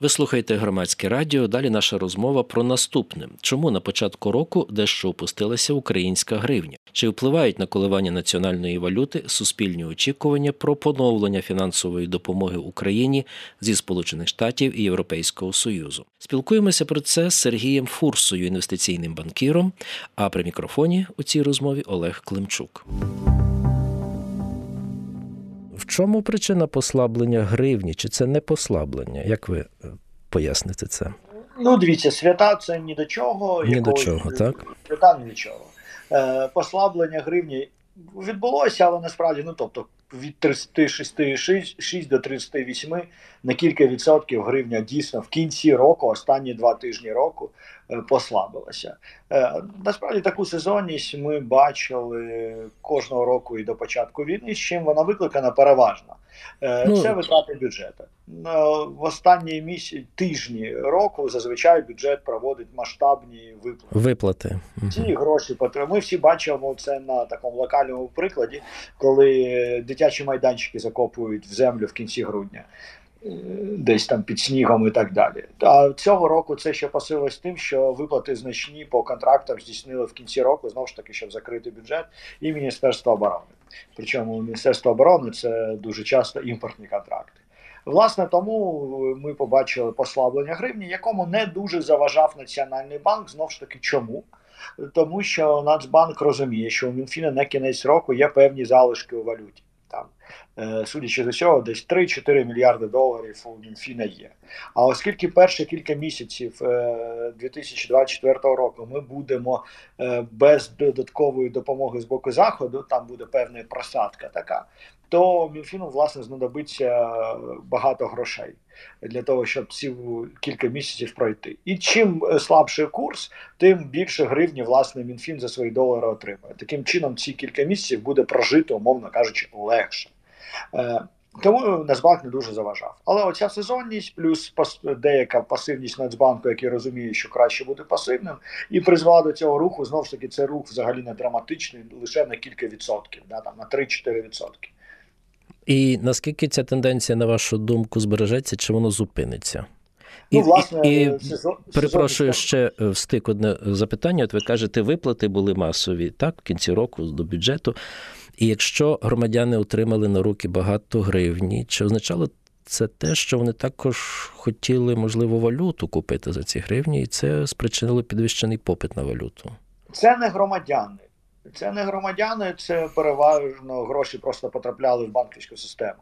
Ви слухаєте громадське радіо. Далі наша розмова про наступне: чому на початку року дещо опустилася українська гривня? Чи впливають на коливання національної валюти суспільні очікування про поновлення фінансової допомоги Україні зі Сполучених Штатів і Європейського Союзу? Спілкуємося про це з Сергієм Фурсою, інвестиційним банкіром. А при мікрофоні у цій розмові Олег Климчук. Чому причина послаблення гривні? Чи це не послаблення? Як ви е, поясните це? Ну, дивіться, свята це ні до чого. Ні до чого, так? Свята ні до чого. Е, Послаблення гривні відбулося, але насправді, ну тобто, від 36 до 38 на кілька відсотків гривня дійсно в кінці року, останні два тижні року, е, послабилася. Е, насправді таку сезонність ми бачили кожного року і до початку війни, з чим вона викликана переважно. Е, ну, Це витрати бюджету. В останні місяці тижні року зазвичай бюджет проводить масштабні виплати. Виплати. Ці гроші Ми всі бачимо це на такому локальному прикладі, коли дитячі майданчики закопують в землю в кінці грудня. Е, десь там під снігом і так далі. А цього року це ще посилилось тим, що виплати значні по контрактам здійснили в кінці року, знову ж таки, щоб закрити бюджет і Міністерство оборони. Причому Міністерство оборони це дуже часто імпортні контракти. Власне, тому ми побачили послаблення гривні, якому не дуже заважав Національний банк. Знову ж таки, чому? Тому що Нацбанк розуміє, що у Мінфіна на кінець року є певні залишки у валюті. Е, судячи з усього, десь 3-4 мільярди доларів у Мінфіна є. А оскільки перші кілька місяців 2024 е, року ми будемо е, без додаткової допомоги з боку заходу, там буде певна просадка така, то Мінфіну власне знадобиться багато грошей для того, щоб ці кілька місяців пройти. І чим слабший курс, тим більше гривні власне Мінфін за свої долари отримує. Таким чином, ці кілька місяців буде прожито, умовно кажучи, легше. Е, тому Нацбанк не дуже заважав. Але оця сезонність, плюс деяка пасивність Нацбанку, який розуміє, що краще бути пасивним, і призвела до цього руху. Знову ж таки, це рух взагалі не драматичний, лише на кілька відсотків, да, там на 3-4 відсотки. І наскільки ця тенденція, на вашу думку, збережеться, чи воно зупиниться? Ну, власне, і, сезон, перепрошую сезон... ще е, встиг одне запитання. От ви кажете, виплати були масові так, в кінці року до бюджету. І якщо громадяни отримали на руки багато гривні, чи означало це те, що вони також хотіли, можливо, валюту купити за ці гривні, і це спричинило підвищений попит на валюту? Це не громадяни. Це не громадяни, це переважно гроші просто потрапляли в банківську систему.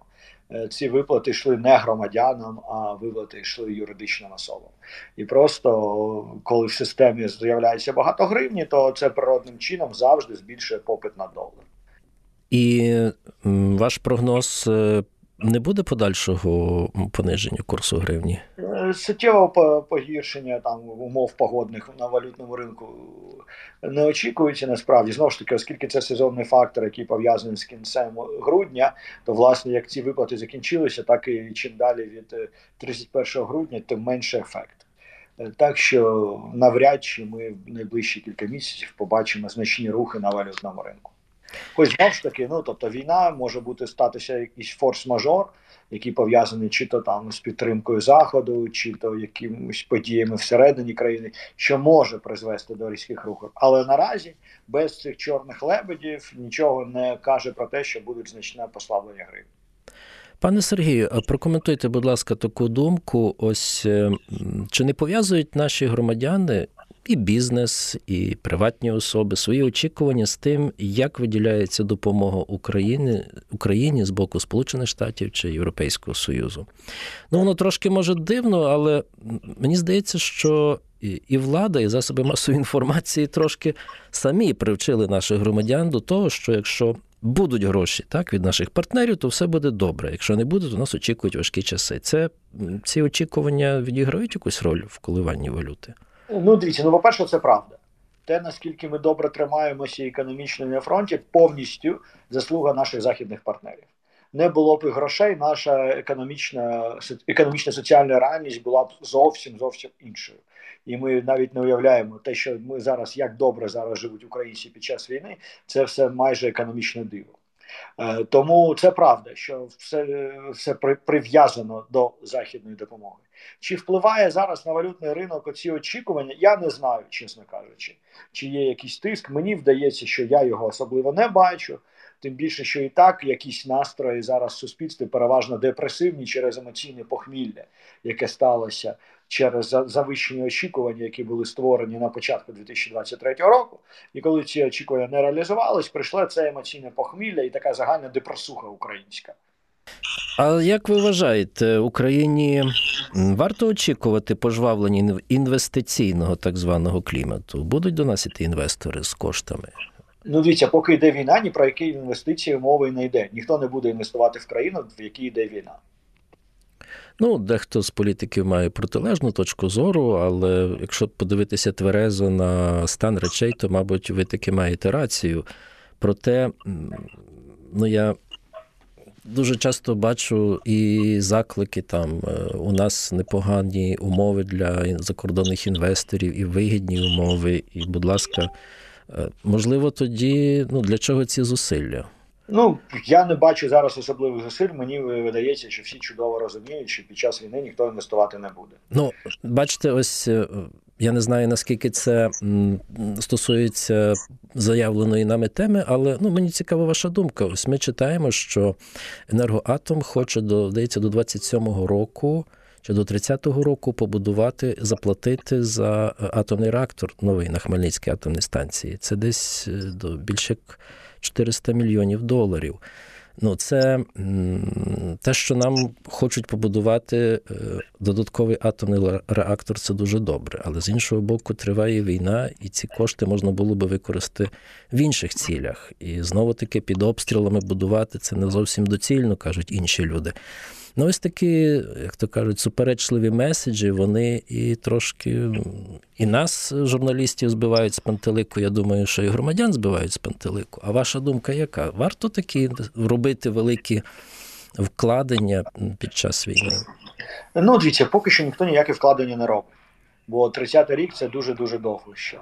Е, ці виплати йшли не громадянам, а виплати йшли юридичним особам. І просто коли в системі з'являється багато гривні, то це природним чином завжди збільшує попит на долар. І ваш прогноз е, не буде подальшого пониження курсу гривні? Суттєвого погіршення там умов погодних на валютному ринку не очікується насправді. Знову ж таки, оскільки це сезонний фактор, який пов'язаний з кінцем грудня, то власне як ці виплати закінчилися, так і чим далі від 31 е, грудня, тим менше ефект. Е, так що навряд чи ми в найближчі кілька місяців побачимо значні рухи на валютному ринку. Хоч знову ж таки, ну тобто війна може бути статися якийсь форс-мажор, який пов'язаний чи то там з підтримкою заходу, чи то якимись подіями всередині країни, що може призвести до різких рухів. Але наразі без цих чорних лебедів нічого не каже про те, що будуть значне послаблення гривні. Пане Сергію, прокоментуйте, будь ласка, таку думку. Ось е, чи не пов'язують наші громадяни і бізнес, і приватні особи свої очікування з тим, як виділяється допомога Україні Україні з боку Сполучених Штатів чи Європейського Союзу. Ну воно трошки може дивно, але мені здається, що і влада, і засоби масової інформації трошки самі привчили наших громадян до того, що якщо будуть гроші так, від наших партнерів, то все буде добре. Якщо не буде, то нас очікують важкі часи. Це ці очікування відіграють якусь роль в коливанні валюти. Ну, дивіться, ну, по-перше, це правда. Те, наскільки ми добре тримаємося економічно на фронті, повністю заслуга наших західних партнерів. Не було б грошей, наша економічна економічна соціальна реальність була б зовсім зовсім іншою. І ми навіть не уявляємо те, що ми зараз як добре зараз живуть українці під час війни. Це все майже економічне диво. Е, тому це правда, що все все прив'язано до західної допомоги. Чи впливає зараз на валютний ринок оці очікування? Я не знаю, чесно кажучи, чи є якийсь тиск. Мені вдається, що я його особливо не бачу. Тим більше, що і так якісь настрої зараз в суспільстві переважно депресивні через емоційне похмілля, яке сталося через завищені очікування, які були створені на початку 2023 року. І коли ці очікування не реалізувались, прийшло це емоційне похмілля і така загальна депресуха українська. А як ви вважаєте, Україні варто очікувати пожвавлення інвестиційного так званого клімату? Будуть до нас іти інвестори з коштами? Ну, дивіться, поки йде війна, ні про які інвестиції мови не йде. Ніхто не буде інвестувати в країну, в якій йде війна. Ну, дехто з політиків має протилежну точку зору, але якщо подивитися тверезо на стан речей, то, мабуть, ви таки маєте рацію. Проте, ну я дуже часто бачу і заклики там е, у нас непогані умови для закордонних інвесторів, і вигідні умови. І, будь ласка, е, можливо, тоді ну для чого ці зусилля? Ну я не бачу зараз особливих зусиль. Мені видається, що всі чудово розуміють, що під час війни ніхто інвестувати не буде. Ну бачите, ось е, я не знаю наскільки це стосується заявленої нами теми, але ну мені цікава ваша думка. Ось ми читаємо, що енергоатом хоче до здається, до 27-го року. Чи до 30-го року побудувати, заплатити за атомний реактор новий на Хмельницькій атомній станції. Це десь е, до більше 400 мільйонів доларів. Ну, це те, що нам хочуть побудувати е, додатковий атомний реактор, це дуже добре. Але з іншого боку, триває війна, і ці кошти можна було би використати в інших цілях. І знову таки під обстрілами будувати це не зовсім доцільно, кажуть інші люди. Ну, ось такі, як то кажуть, суперечливі меседжі, вони і трошки і нас, журналістів, збивають з пантелику. Я думаю, що і громадян збивають з пантелику. А ваша думка яка? Варто такі робити великі вкладення під час війни? Ну, дивіться, поки що ніхто ніякі вкладення не робить. Бо 30-й рік це дуже-дуже довго ще.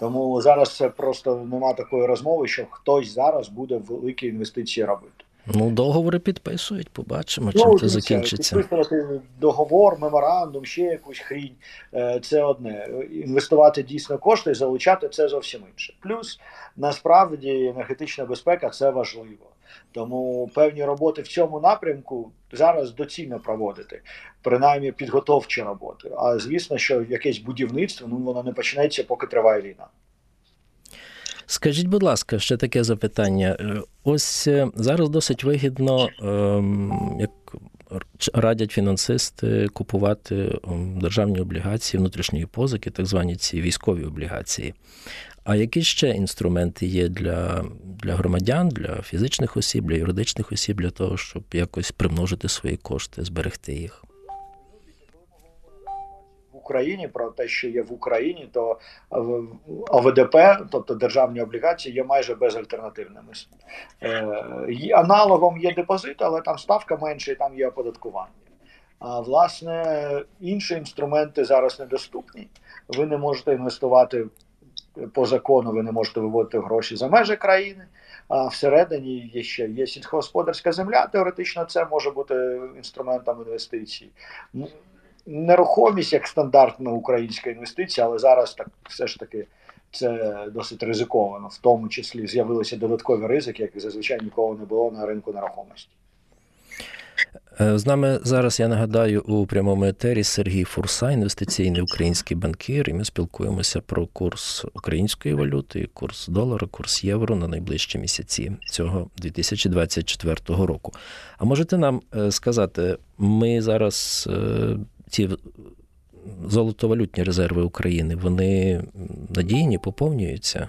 Тому зараз це просто нема такої розмови, що хтось зараз буде великі інвестиції робити. Ну, договори підписують, побачимо, чим ну, це закінчиться. Підписувати договор, меморандум, ще якусь хрінь. Е, це одне. Інвестувати дійсно кошти, залучати це зовсім інше. Плюс насправді енергетична безпека це важливо. Тому певні роботи в цьому напрямку зараз доцільно проводити, принаймні підготовчі роботи. А звісно, що якесь будівництво ну воно не почнеться, поки триває війна. Скажіть, будь ласка, ще таке запитання. Е, ось е, зараз досить вигідно, ем, як радять фінансисти, купувати ем, державні облігації внутрішньої позики, так звані ці військові облігації. А які ще інструменти є для для громадян, для фізичних осіб, для юридичних осіб, для того, щоб якось примножити свої кошти, зберегти їх? Україні, про те, що є в Україні, то ОВДП, тобто державні облігації, є майже безальтернативними. Е, аналогом є депозит, але там ставка менша і там є оподаткування. А власне інші інструменти зараз недоступні. Ви не можете інвестувати по закону, ви не можете виводити гроші за межі країни. А всередині є ще є сільськогосподарська земля. Теоретично це може бути інструментом інвестицій нерухомість як стандартна українська інвестиція, але зараз так все ж таки це досить ризиковано. В тому числі з'явилися додаткові ризики, які зазвичай ніколи не було на ринку нерухомості. Е, з нами зараз я нагадаю у прямому етері Сергій Фурса, інвестиційний український банкір, і ми спілкуємося про курс української валюти, курс долара, курс євро на найближчі місяці цього 2024 року. А можете нам е, сказати, ми зараз е, ці золотовалютні резерви України, вони надійні, поповнюються?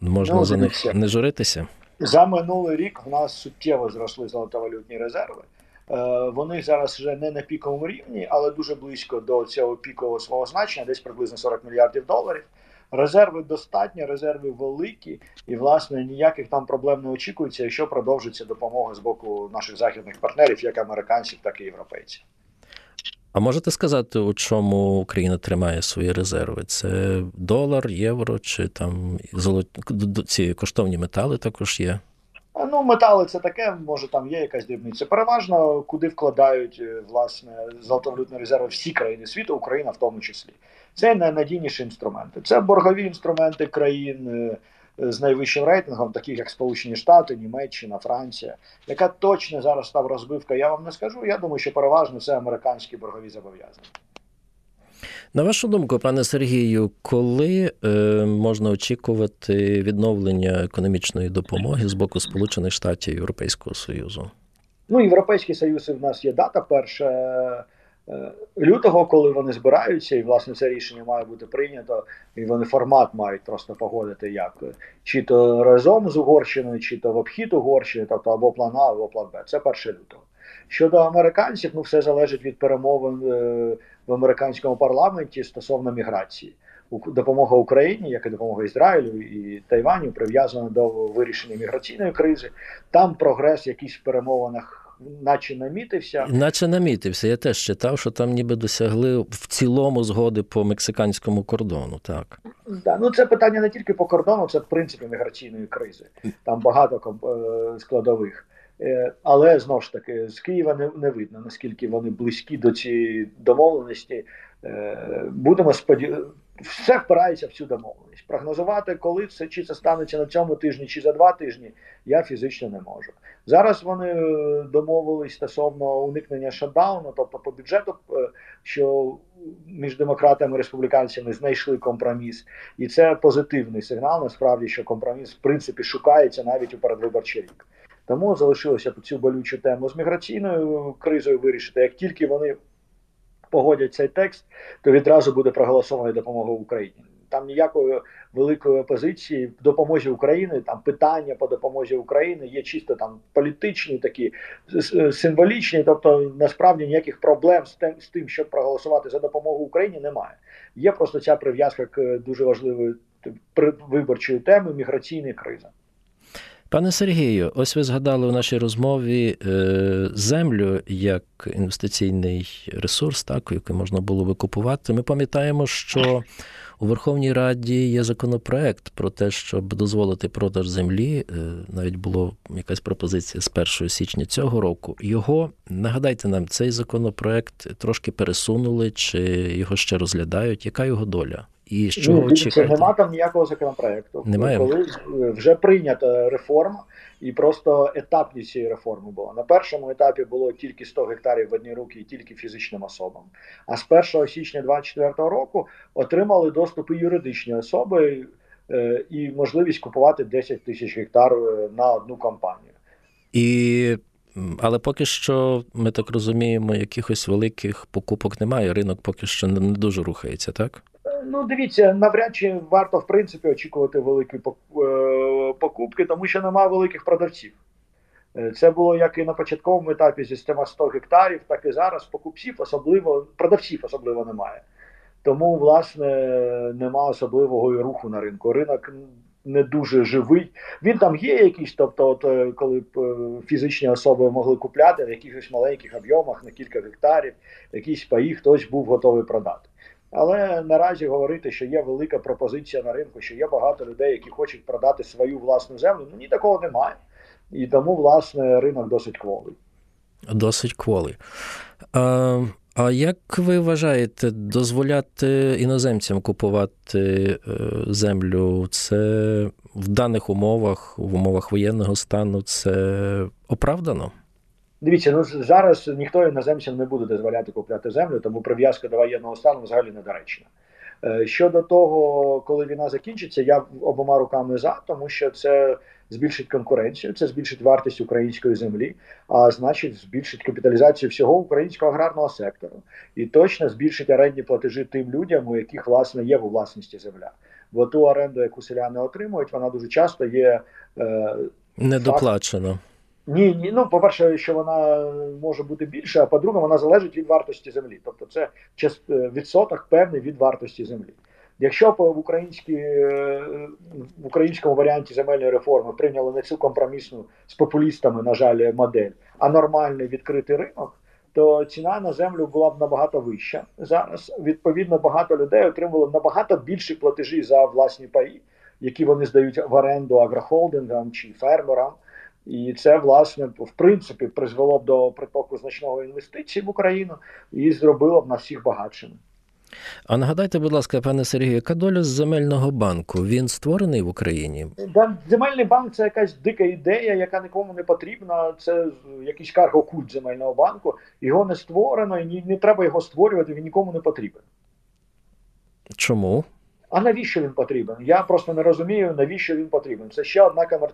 Можна ну, за них не журитися? За минулий рік в нас суттєво зросли золотовалютні резерви. Е, вони зараз вже не на піковому рівні, але дуже близько до цього пікового свого значення, десь приблизно 40 мільярдів доларів. Резерви достатні, резерви великі, і власне ніяких там проблем не очікується, якщо продовжиться допомога з боку наших західних партнерів, як американців, так і європейців. А можете сказати, у чому Україна тримає свої резерви? Це долар, євро чи там золоті ці коштовні метали також є? Ну, метали це таке, може там є якась дрібниця. Переважно, куди вкладають е, власне золотовалютні резерви всі країни світу, Україна в тому числі. Це найнадійніші інструменти. Це боргові інструменти країн е, з найвищим рейтингом, таких як Сполучені Штати, Німеччина, Франція. Яка точно зараз став розбивка, я вам не скажу. Я думаю, що переважно це американські боргові зобов'язання. На вашу думку, пане Сергію, коли е, можна очікувати відновлення економічної допомоги з боку Сполучених Штатів Європейського Союзу? Ну, Європейський Союз в нас є дата перша лютого, коли вони збираються, і власне це рішення має бути прийнято, і вони формат мають просто погодити, як чи то разом з Угорщиною, чи то в обхід Угорщини, тобто або план А, або план Б. Це перше лютого. Щодо американців, ну все залежить від перемовин е, в американському парламенті стосовно міграції. Допомога Україні, як і допомога Ізраїлю і Тайваню, прив'язана до вирішення міграційної кризи. Там прогрес, якийсь в перемовинах, наче намітився. Наче намітився. Я теж читав, що там ніби досягли в цілому згоди по мексиканському кордону. Так да, ну це питання не тільки по кордону, це в принципі міграційної кризи. Там багато е, складових. Е, але знову ж таки з Києва не, не видно наскільки вони близькі до цієї домовленості. Е, будемо сподіватися, все впирається в цю домовленість. Прогнозувати, коли це чи це станеться на цьому тижні, чи за два тижні, я фізично не можу. Зараз вони е, домовились стосовно уникнення шатдауну, тобто по бюджету, що між демократами і республіканцями знайшли компроміс, і це позитивний сигнал. Насправді, що компроміс в принципі шукається навіть у передвиборчий рік. Тому залишилося цю болючу тему з міграційною кризою вирішити. Як тільки вони погодять цей текст, то відразу буде проголосована допомога Україні. Там ніякої великої опозиції в допомозі України, там питання по допомозі України є чисто там політичні, такі символічні. Тобто, насправді ніяких проблем з тим, з тим, щоб проголосувати за допомогу Україні, немає. Є просто ця прив'язка к дуже важливої виборчої теми міграційної кризи. Пане Сергію, ось ви згадали у нашій розмові е, землю як інвестиційний ресурс, так, який можна було викупувати. Ми пам'ятаємо, що у Верховній Раді є законопроект про те, щоб дозволити продаж землі. Е, навіть була якась пропозиція з 1 січня цього року. Його нагадайте нам, цей законопроект трошки пересунули, чи його ще розглядають? Яка його доля? І що ну, очікуєте? Нема там ніякого законопроекту. Немає? Коли вже прийнята реформа, і просто етапність цієї реформи була. На першому етапі було тільки 100 гектарів в одні руки і тільки фізичним особам. А з 1 січня 2024 року отримали доступ і юридичні особи е, і можливість купувати 10 тисяч гектар е, на одну компанію. І але поки що, ми так розуміємо, якихось великих покупок немає. Ринок поки що не дуже рухається, так? Ну, дивіться, навряд чи варто в принципі очікувати великі е, покупки, тому що немає великих продавців. Е, це було як і на початковому етапі зі 100 гектарів, так і зараз покупців, особливо продавців особливо немає. Тому, власне, нема особливого і руху на ринку. Ринок не дуже живий. Він там є якийсь, тобто, от, е, коли фізичні особи могли купляти в якихось маленьких об'ємах на кілька гектарів, якісь паї хтось був готовий продати. Але наразі говорити, що є велика пропозиція на ринку, що є багато людей, які хочуть продати свою власну землю. Ну ні такого немає. І тому, власне, ринок досить кволий. Досить кволий. А, а як ви вважаєте, дозволяти іноземцям купувати е, землю? Це в даних умовах, в умовах воєнного стану, це оправдано? Дивіться, ну зараз ніхто іноземцям не буде дозволяти купляти землю, тому прив'язка до воєнного стану взагалі недоречна. Е, щодо того, коли війна закінчиться, я обома руками за, тому що це збільшить конкуренцію, це збільшить вартість української землі, а значить, збільшить капіталізацію всього українського аграрного сектору і точно збільшить орендні платежі тим людям, у яких власне є у власності земля. Бо ту оренду, яку селяни отримують, вона дуже часто є е, недоплачена. Ні, ні, ну по-перше, що вона може бути більше, а по-друге, вона залежить від вартості землі. Тобто це е, відсоток певний від вартості землі. Якщо в е, в українському варіанті земельної реформи прийняли не цю компромісну з популістами, на жаль, модель, а нормальний відкритий ринок, то ціна на землю була б набагато вища. Зараз відповідно багато людей отримували набагато більші платежі за власні паї, які вони здають в оренду агрохолдингам чи фермерам. І це власне в принципі призвело б до притоку значного інвестицій в Україну і зробило б нас всіх багатшими. А нагадайте, будь ласка, пане Сергію, яка доля з земельного банку? Він створений в Україні? Земельний банк це якась дика ідея, яка нікому не потрібна. Це якийсь карго-культ земельного банку. Його не створено, і не треба його створювати. Він нікому не потрібен. Чому? А навіщо він потрібен? Я просто не розумію, навіщо він потрібен. Це ще одна комер...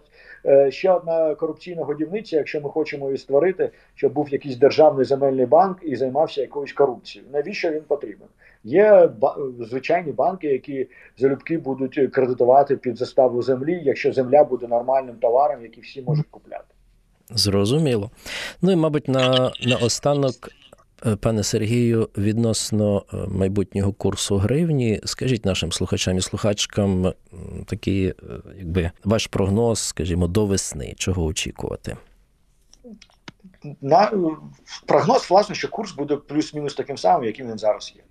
Е, ще одна корупційна годівниця, якщо ми хочемо її створити, щоб був якийсь державний земельний банк і займався якоюсь корупцією. Навіщо він потрібен? Є звичайні банки, які залюбки будуть кредитувати під заставу землі, якщо земля буде нормальним товаром, який всі можуть купляти. Зрозуміло. Ну і мабуть, на, на останок пане Сергію, відносно е, майбутнього курсу гривні, скажіть нашим слухачам і слухачкам такий, е, якби ваш прогноз, скажімо, до весни, чого очікувати? На прогноз, власне, що курс буде плюс-мінус таким самим, яким він зараз є.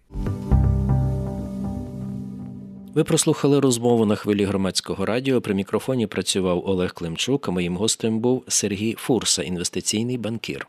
Ви прослухали розмову на хвилі громадського радіо. При мікрофоні працював Олег Климчук. а Моїм гостем був Сергій Фурса, інвестиційний банкір.